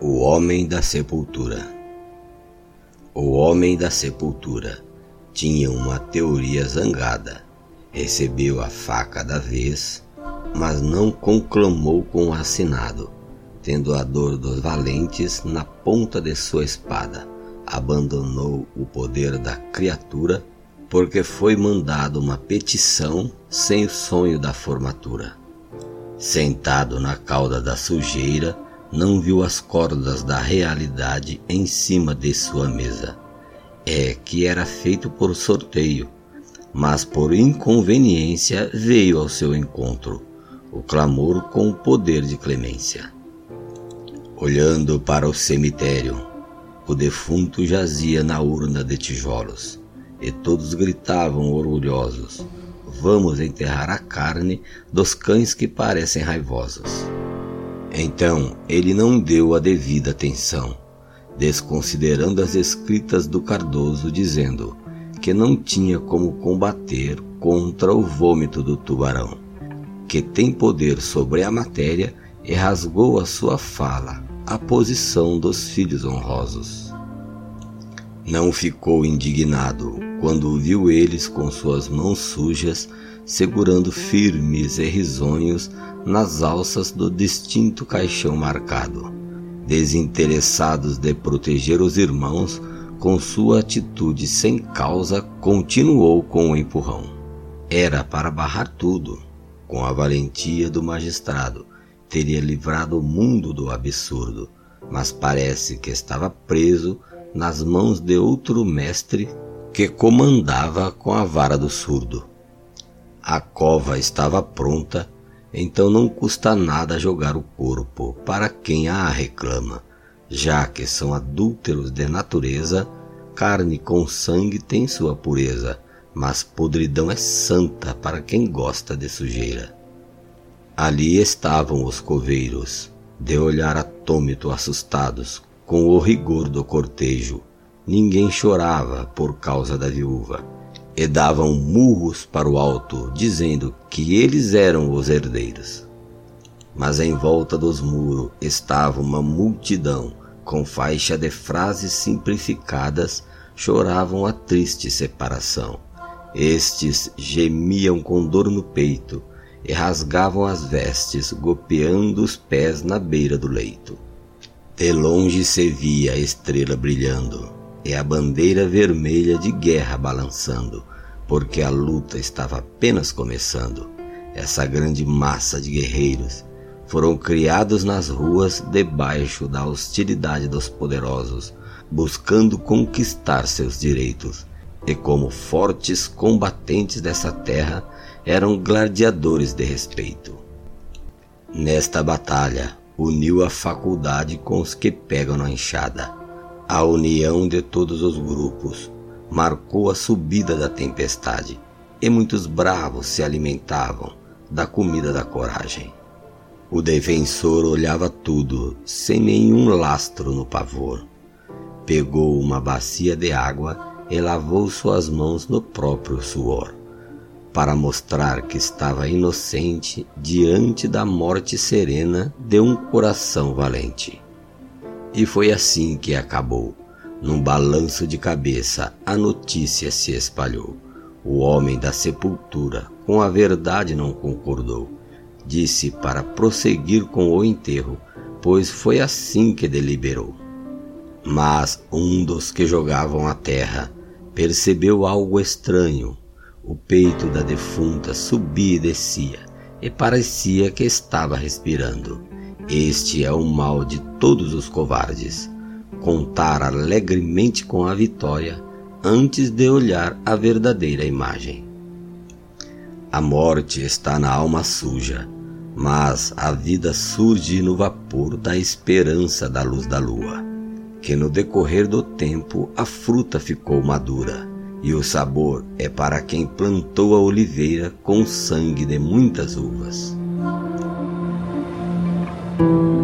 Homem da Sepultura O Homem da Sepultura tinha uma teoria zangada. Recebeu a faca da vez, mas não conclamou com o assinado, tendo a dor dos valentes na ponta de sua espada. Abandonou o poder da criatura, porque foi mandado uma petição sem o sonho da formatura. Sentado na cauda da sujeira, não viu as cordas da realidade em cima de sua mesa. É que era feito por sorteio, mas por inconveniência veio ao seu encontro o clamor com o poder de clemência. Olhando para o cemitério, o defunto jazia na urna de tijolos, e todos gritavam orgulhosos: Vamos enterrar a carne dos cães que parecem raivosos. Então ele não deu a devida atenção, desconsiderando as escritas do Cardoso, dizendo que não tinha como combater contra o vômito do tubarão, que tem poder sobre a matéria e rasgou a sua fala, a posição dos filhos honrosos. Não ficou indignado quando viu eles com suas mãos sujas segurando firmes e risonhos nas alças do distinto caixão marcado. Desinteressados de proteger os irmãos, com sua atitude sem causa, continuou com o empurrão. Era para barrar tudo. Com a valentia do magistrado, teria livrado o mundo do absurdo, mas parece que estava preso nas mãos de outro mestre que comandava com a vara do surdo. A cova estava pronta, então não custa nada jogar o corpo para quem a reclama, já que são adúlteros de natureza, carne com sangue tem sua pureza, mas podridão é santa para quem gosta de sujeira. Ali estavam os coveiros, de olhar atômito assustados, com o rigor do cortejo. Ninguém chorava por causa da viúva e davam murros para o alto, dizendo que eles eram os herdeiros. Mas em volta dos muros estava uma multidão, com faixa de frases simplificadas, choravam a triste separação. Estes gemiam com dor no peito e rasgavam as vestes, golpeando os pés na beira do leito. De longe se via a estrela brilhando e a bandeira vermelha de guerra balançando, porque a luta estava apenas começando. Essa grande massa de guerreiros foram criados nas ruas debaixo da hostilidade dos poderosos, buscando conquistar seus direitos. E como fortes combatentes dessa terra, eram gladiadores de respeito. Nesta batalha, uniu a faculdade com os que pegam na enxada, a união de todos os grupos, marcou a subida da tempestade, e muitos bravos se alimentavam da comida da coragem. O defensor olhava tudo, sem nenhum lastro no pavor. Pegou uma bacia de água e lavou suas mãos no próprio suor, para mostrar que estava inocente diante da morte serena de um coração valente. E foi assim que acabou num balanço de cabeça, a notícia se espalhou. O homem da sepultura com a verdade não concordou. Disse para prosseguir com o enterro, pois foi assim que deliberou. Mas um dos que jogavam a terra percebeu algo estranho. O peito da defunta subia e descia, e parecia que estava respirando. Este é o mal de todos os covardes contar alegremente com a vitória antes de olhar a verdadeira imagem. A morte está na alma suja, mas a vida surge no vapor da esperança da luz da lua, que no decorrer do tempo a fruta ficou madura, e o sabor é para quem plantou a oliveira com sangue de muitas uvas. Thank you.